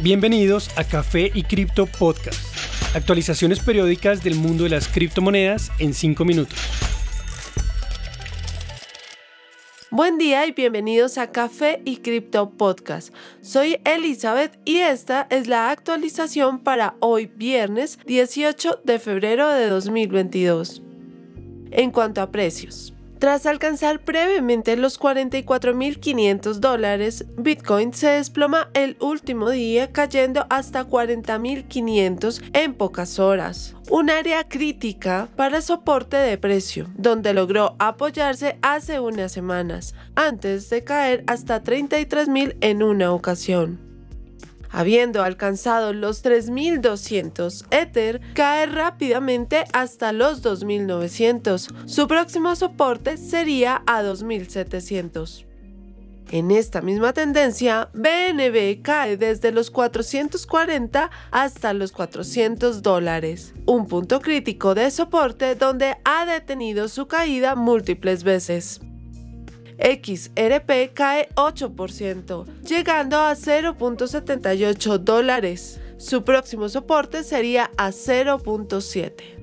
Bienvenidos a Café y Cripto Podcast. Actualizaciones periódicas del mundo de las criptomonedas en 5 minutos. Buen día y bienvenidos a Café y Cripto Podcast. Soy Elizabeth y esta es la actualización para hoy viernes 18 de febrero de 2022. En cuanto a precios. Tras alcanzar brevemente los 44.500 dólares, Bitcoin se desploma el último día cayendo hasta 40.500 en pocas horas. Un área crítica para soporte de precio, donde logró apoyarse hace unas semanas, antes de caer hasta 33.000 en una ocasión. Habiendo alcanzado los 3.200, Ether cae rápidamente hasta los 2.900. Su próximo soporte sería a 2.700. En esta misma tendencia, BNB cae desde los 440 hasta los 400 dólares, un punto crítico de soporte donde ha detenido su caída múltiples veces. XRP cae 8%, llegando a 0.78 dólares. Su próximo soporte sería a 0.7.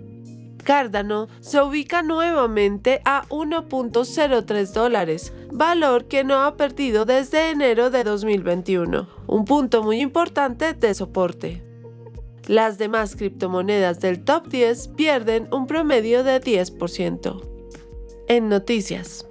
Cardano se ubica nuevamente a 1.03 dólares, valor que no ha perdido desde enero de 2021, un punto muy importante de soporte. Las demás criptomonedas del top 10 pierden un promedio de 10%. En noticias.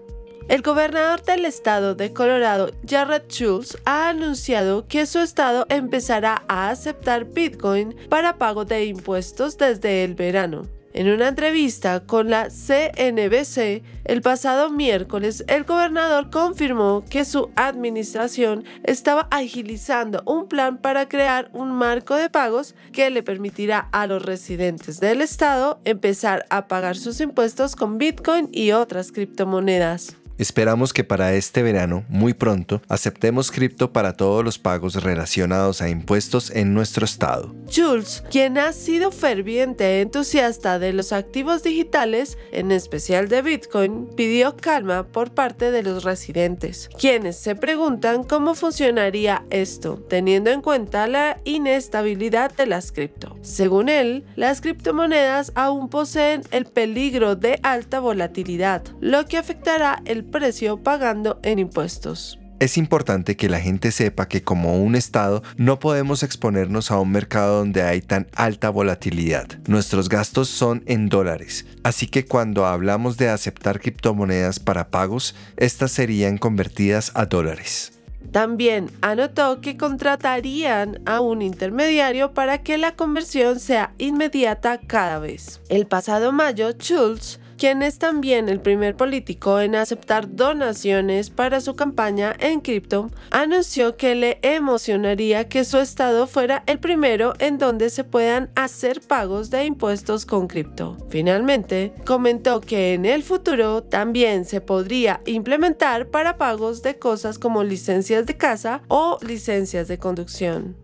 El gobernador del estado de Colorado, Jared Schultz, ha anunciado que su estado empezará a aceptar Bitcoin para pago de impuestos desde el verano. En una entrevista con la CNBC el pasado miércoles, el gobernador confirmó que su administración estaba agilizando un plan para crear un marco de pagos que le permitirá a los residentes del estado empezar a pagar sus impuestos con Bitcoin y otras criptomonedas. Esperamos que para este verano, muy pronto, aceptemos cripto para todos los pagos relacionados a impuestos en nuestro estado. Jules, quien ha sido ferviente entusiasta de los activos digitales, en especial de Bitcoin, pidió calma por parte de los residentes, quienes se preguntan cómo funcionaría esto, teniendo en cuenta la inestabilidad de las cripto. Según él, las criptomonedas aún poseen el peligro de alta volatilidad, lo que afectará el precio pagando en impuestos. Es importante que la gente sepa que como un Estado no podemos exponernos a un mercado donde hay tan alta volatilidad. Nuestros gastos son en dólares, así que cuando hablamos de aceptar criptomonedas para pagos, estas serían convertidas a dólares. También anotó que contratarían a un intermediario para que la conversión sea inmediata cada vez. El pasado mayo, Schultz quien es también el primer político en aceptar donaciones para su campaña en cripto, anunció que le emocionaría que su estado fuera el primero en donde se puedan hacer pagos de impuestos con cripto. Finalmente, comentó que en el futuro también se podría implementar para pagos de cosas como licencias de casa o licencias de conducción.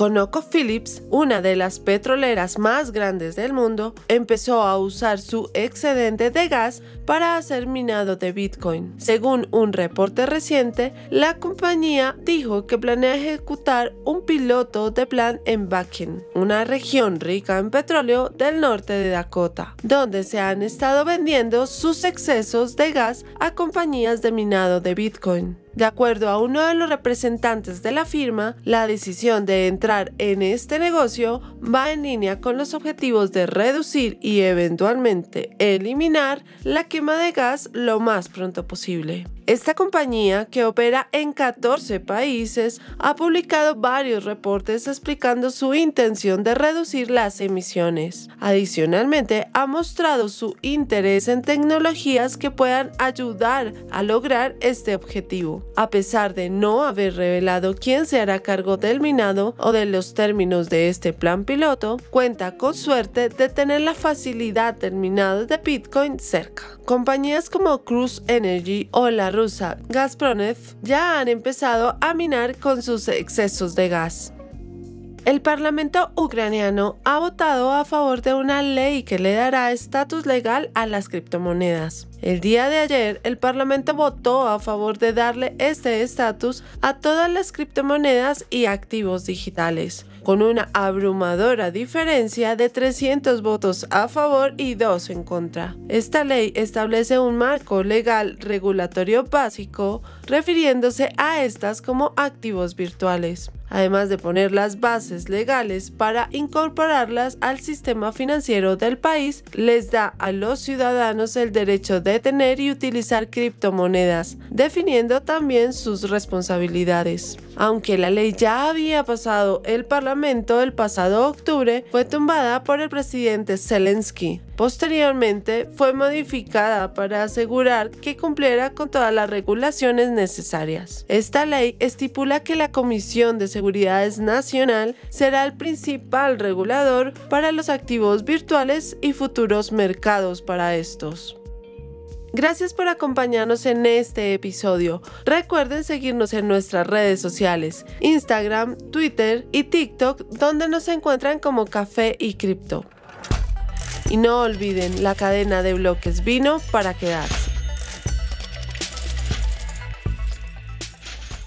ConocoPhillips, una de las petroleras más grandes del mundo, empezó a usar su excedente de gas para hacer minado de Bitcoin. Según un reporte reciente, la compañía dijo que planea ejecutar un piloto de plan en Bakken, una región rica en petróleo del norte de Dakota, donde se han estado vendiendo sus excesos de gas a compañías de minado de Bitcoin. De acuerdo a uno de los representantes de la firma, la decisión de entrar en este negocio va en línea con los objetivos de reducir y eventualmente eliminar la quema de gas lo más pronto posible. Esta compañía, que opera en 14 países, ha publicado varios reportes explicando su intención de reducir las emisiones. Adicionalmente, ha mostrado su interés en tecnologías que puedan ayudar a lograr este objetivo. A pesar de no haber revelado quién se hará cargo del minado o de los términos de este plan piloto, cuenta con suerte de tener la facilidad del minado de Bitcoin cerca. Compañías como Cruise Energy o la rusa Gazpromneft ya han empezado a minar con sus excesos de gas. El Parlamento ucraniano ha votado a favor de una ley que le dará estatus legal a las criptomonedas. El día de ayer, el Parlamento votó a favor de darle este estatus a todas las criptomonedas y activos digitales, con una abrumadora diferencia de 300 votos a favor y 2 en contra. Esta ley establece un marco legal regulatorio básico refiriéndose a estas como activos virtuales además de poner las bases legales para incorporarlas al sistema financiero del país, les da a los ciudadanos el derecho de tener y utilizar criptomonedas, definiendo también sus responsabilidades. Aunque la ley ya había pasado el Parlamento el pasado octubre, fue tumbada por el presidente Zelensky. Posteriormente fue modificada para asegurar que cumpliera con todas las regulaciones necesarias. Esta ley estipula que la Comisión de Seguridad Nacional será el principal regulador para los activos virtuales y futuros mercados para estos. Gracias por acompañarnos en este episodio. Recuerden seguirnos en nuestras redes sociales, Instagram, Twitter y TikTok, donde nos encuentran como Café y Cripto. Y no olviden, la cadena de bloques vino para quedarse.